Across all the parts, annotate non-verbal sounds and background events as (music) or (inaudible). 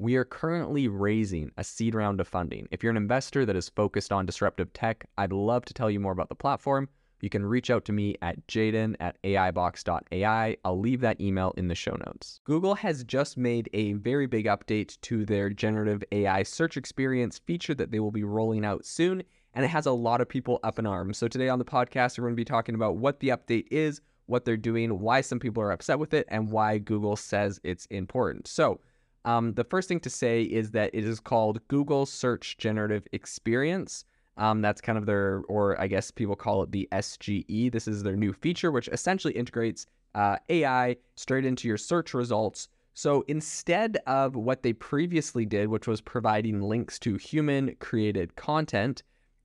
we are currently raising a seed round of funding. If you're an investor that is focused on disruptive tech, I'd love to tell you more about the platform. You can reach out to me at jaeden at aibox.ai. I'll leave that email in the show notes. Google has just made a very big update to their generative AI search experience feature that they will be rolling out soon, and it has a lot of people up in arms. So today on the podcast, we're going to be talking about what the update is, what they're doing, why some people are upset with it, and why Google says it's important. So, um, the first thing to say is that it is called Google Search Generative Experience. Um, that's kind of their, or I guess people call it the SGE. This is their new feature, which essentially integrates uh, AI straight into your search results. So instead of what they previously did, which was providing links to human created content,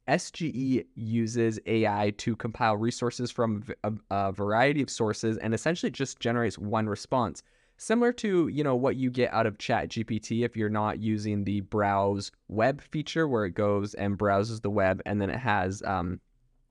SGE uses AI to compile resources from a, a variety of sources and essentially just generates one response similar to you know what you get out of chat gpt if you're not using the browse web feature where it goes and browses the web and then it has um,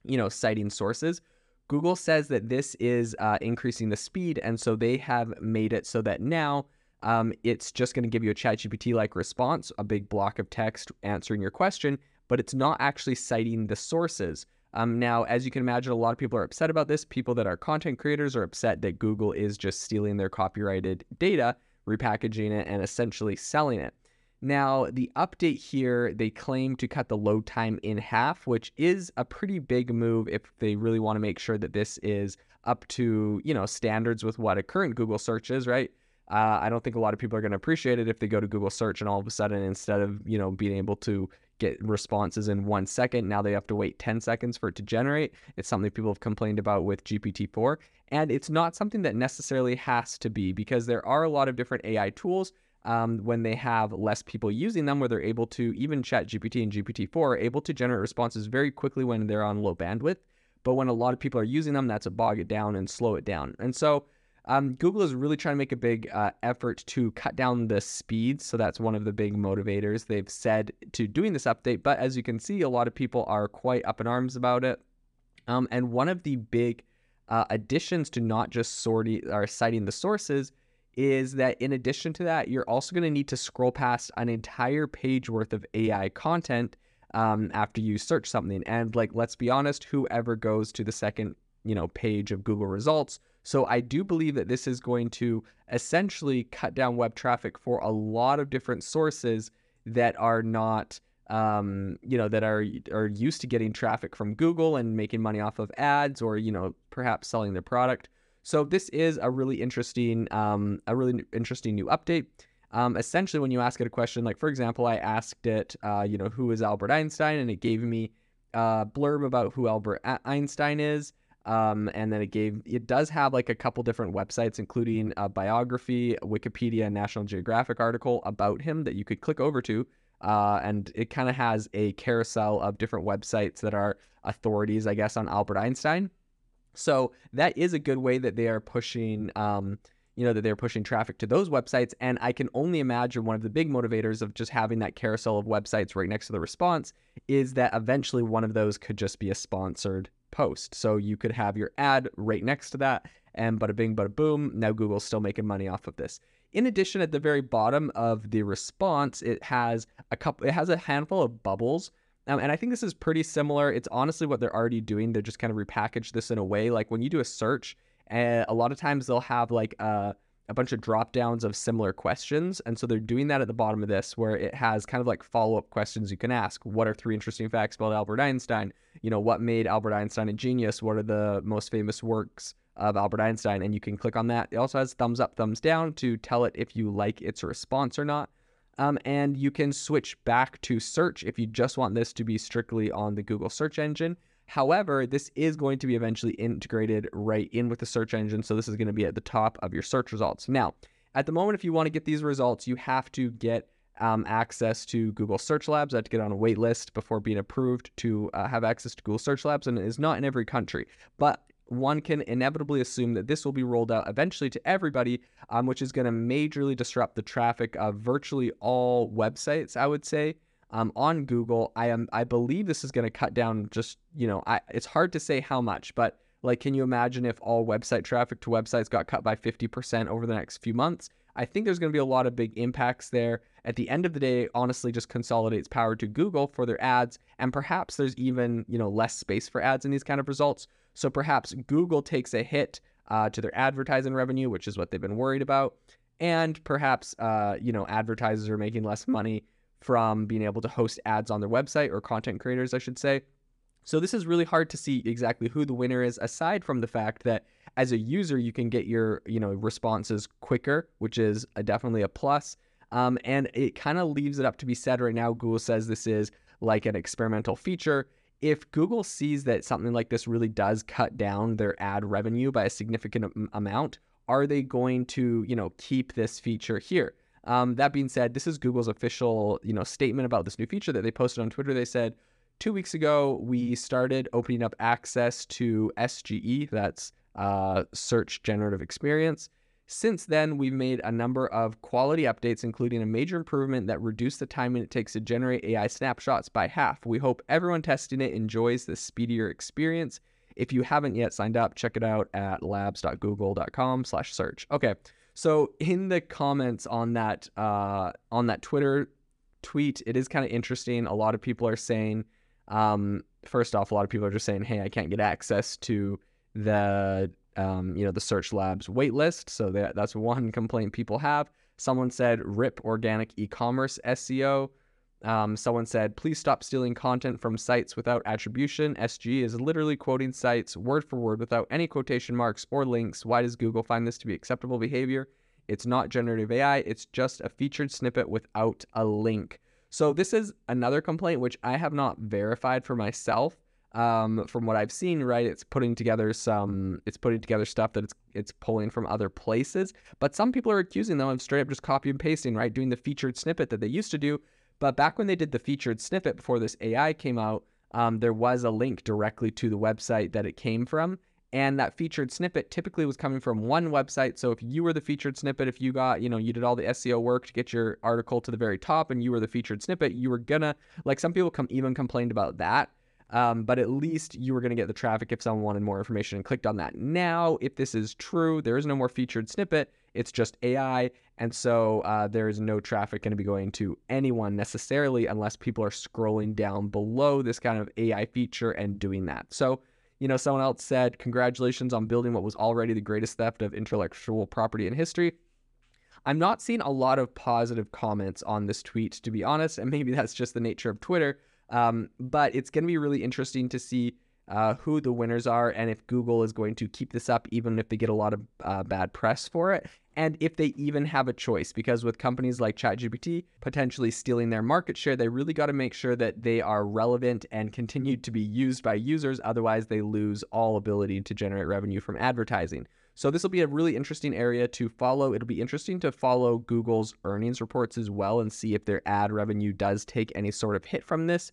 you know citing sources. Google says that this is uh, increasing the speed and so they have made it so that now um, it's just going to give you a chat gpt like response a big block of text answering your question but it's not actually citing the sources um, now, as you can imagine, a lot of people are upset about this. People that are content creators are upset that Google is just stealing their copyrighted data, repackaging it, and essentially selling it. Now, the update here, they claim to cut the load time in half, which is a pretty big move if they really want to make sure that this is up to, you know, standards with what a current Google search is, right? Uh, I don't think a lot of people are going to appreciate it if they go to Google search and all of a sudden, instead of, you know, being able to get responses in one second. Now they have to wait 10 seconds for it to generate. It's something people have complained about with GPT-4. And it's not something that necessarily has to be because there are a lot of different AI tools um, when they have less people using them, where they're able to, even Chat GPT and GPT-4 are able to generate responses very quickly when they're on low bandwidth. But when a lot of people are using them, that's a bog it down and slow it down. And so um, Google is really trying to make a big uh, effort to cut down the speeds. So that's one of the big motivators they've said to doing this update. But as you can see, a lot of people are quite up in arms about it. Um, and one of the big uh, additions to not just sorting or citing the sources is that in addition to that, you're also going to need to scroll past an entire page worth of AI content um, after you search something. And like, let's be honest, whoever goes to the second, you know, page of Google results so I do believe that this is going to essentially cut down web traffic for a lot of different sources that are not um, you know, that are are used to getting traffic from Google and making money off of ads or, you know, perhaps selling their product. So this is a really interesting um, a really interesting new update. Um, essentially, when you ask it a question, like for example, I asked it, uh, you know, who is Albert Einstein, and it gave me a blurb about who Albert Einstein is. Um, and then it gave it does have like a couple different websites, including a biography, Wikipedia, National Geographic article about him that you could click over to. Uh, and it kind of has a carousel of different websites that are authorities, I guess, on Albert Einstein. So that is a good way that they are pushing, um, you know, that they're pushing traffic to those websites. And I can only imagine one of the big motivators of just having that carousel of websites right next to the response is that eventually one of those could just be a sponsored post. So you could have your ad right next to that, and bada bing, bada boom. Now Google's still making money off of this. In addition, at the very bottom of the response, it has a couple. It has a handful of bubbles. Um, and I think this is pretty similar. It's honestly what they're already doing. They're just kind of repackaged this in a way like when you do a search, uh, a lot of times they'll have like a, a bunch of drop downs of similar questions. And so they're doing that at the bottom of this, where it has kind of like follow up questions you can ask. What are three interesting facts about Albert Einstein? You know, what made Albert Einstein a genius? What are the most famous works of Albert Einstein? And you can click on that. It also has thumbs up, thumbs down to tell it if you like its response or not. Um, and you can switch back to search if you just want this to be strictly on the Google search engine. However, this is going to be eventually integrated right in with the search engine. So this is going to be at the top of your search results. Now, at the moment, if you want to get these results, you have to get um, access to Google Search Labs. I have to get on a wait list before being approved to uh, have access to Google Search Labs, and it is not in every country. But one can inevitably assume that this will be rolled out eventually to everybody, um, which is going to majorly disrupt the traffic of virtually all websites, I would say um, on Google. I am I believe this is going to cut down just you know I it's hard to say how much, but like can you imagine if all website traffic to websites got cut by 50% over the next few months? I think there's going to be a lot of big impacts there. At the end of the day, honestly, just consolidates power to Google for their ads, and perhaps there's even you know less space for ads in these kind of results. So perhaps Google takes a hit uh, to their advertising revenue, which is what they've been worried about, and perhaps uh, you know advertisers are making less money from being able to host ads on their website or content creators, I should say. So this is really hard to see exactly who the winner is aside from the fact that as a user you can get your, you know, responses quicker, which is a, definitely a plus. Um, and it kind of leaves it up to be said right now. Google says this is like an experimental feature. If Google sees that something like this really does cut down their ad revenue by a significant amount, are they going to, you know, keep this feature here? Um, that being said, this is Google's official, you know, statement about this new feature that they posted on Twitter. They said two weeks ago we started opening up access to SGE, that's uh, Search Generative Experience. Since then, we've made a number of quality updates, including a major improvement that reduced the time it takes to generate AI snapshots by half. We hope everyone testing it enjoys this speedier experience. If you haven't yet signed up, check it out at labs.google.com/search. Okay. So in the comments on that uh, on that Twitter tweet, it is kind of interesting. A lot of people are saying, um, first off, a lot of people are just saying, "Hey, I can't get access to the um, you know the Search Labs waitlist." So that that's one (laughs) complaint people have. Someone said, "Rip organic e-commerce SEO." Um, someone said, please stop stealing content from sites without attribution. SG is literally quoting sites word for word without any quotation marks or links. Why does Google find this to be acceptable behavior? It's not generative AI, it's just a featured snippet without a link. So, this is another complaint which I have not verified for myself. Um, from what I've seen, right, it's putting together some, it's putting together stuff that it's it's pulling from other places. But some people are accusing them of straight up just copy and pasting, right, doing the featured snippet that they used to do, but back when they did the featured snippet before this AI came out, um, there was a link directly to the website that it came from. And that featured snippet typically was coming from one website. So if you were the featured snippet, if you got, you know, you did all the SEO work to get your article to the very top and you were the featured snippet, you were gonna, like some people come even complained about that. Um, but at least you were going to get the traffic if someone wanted more information and clicked on that. Now, if this is true, there is no more featured snippet. It's just AI. And so uh, there is no traffic going to be going to anyone necessarily unless people are scrolling down below this kind of AI feature and doing that. So, you know, someone else said, Congratulations on building what was already the greatest theft of intellectual property in history. I'm not seeing a lot of positive comments on this tweet, to be honest, and maybe that's just the nature of Twitter. Um, but it's going to be really interesting to see uh, who the winners are and if Google is going to keep this up, even if they get a lot of uh, bad press for it, and if they even have a choice. Because with companies like ChatGPT potentially stealing their market share, they really got to make sure that they are relevant and continue to be used by users. Otherwise, they lose all ability to generate revenue from advertising. So this will be a really interesting area to follow. It'll be interesting to follow Google's earnings reports as well and see if their ad revenue does take any sort of hit from this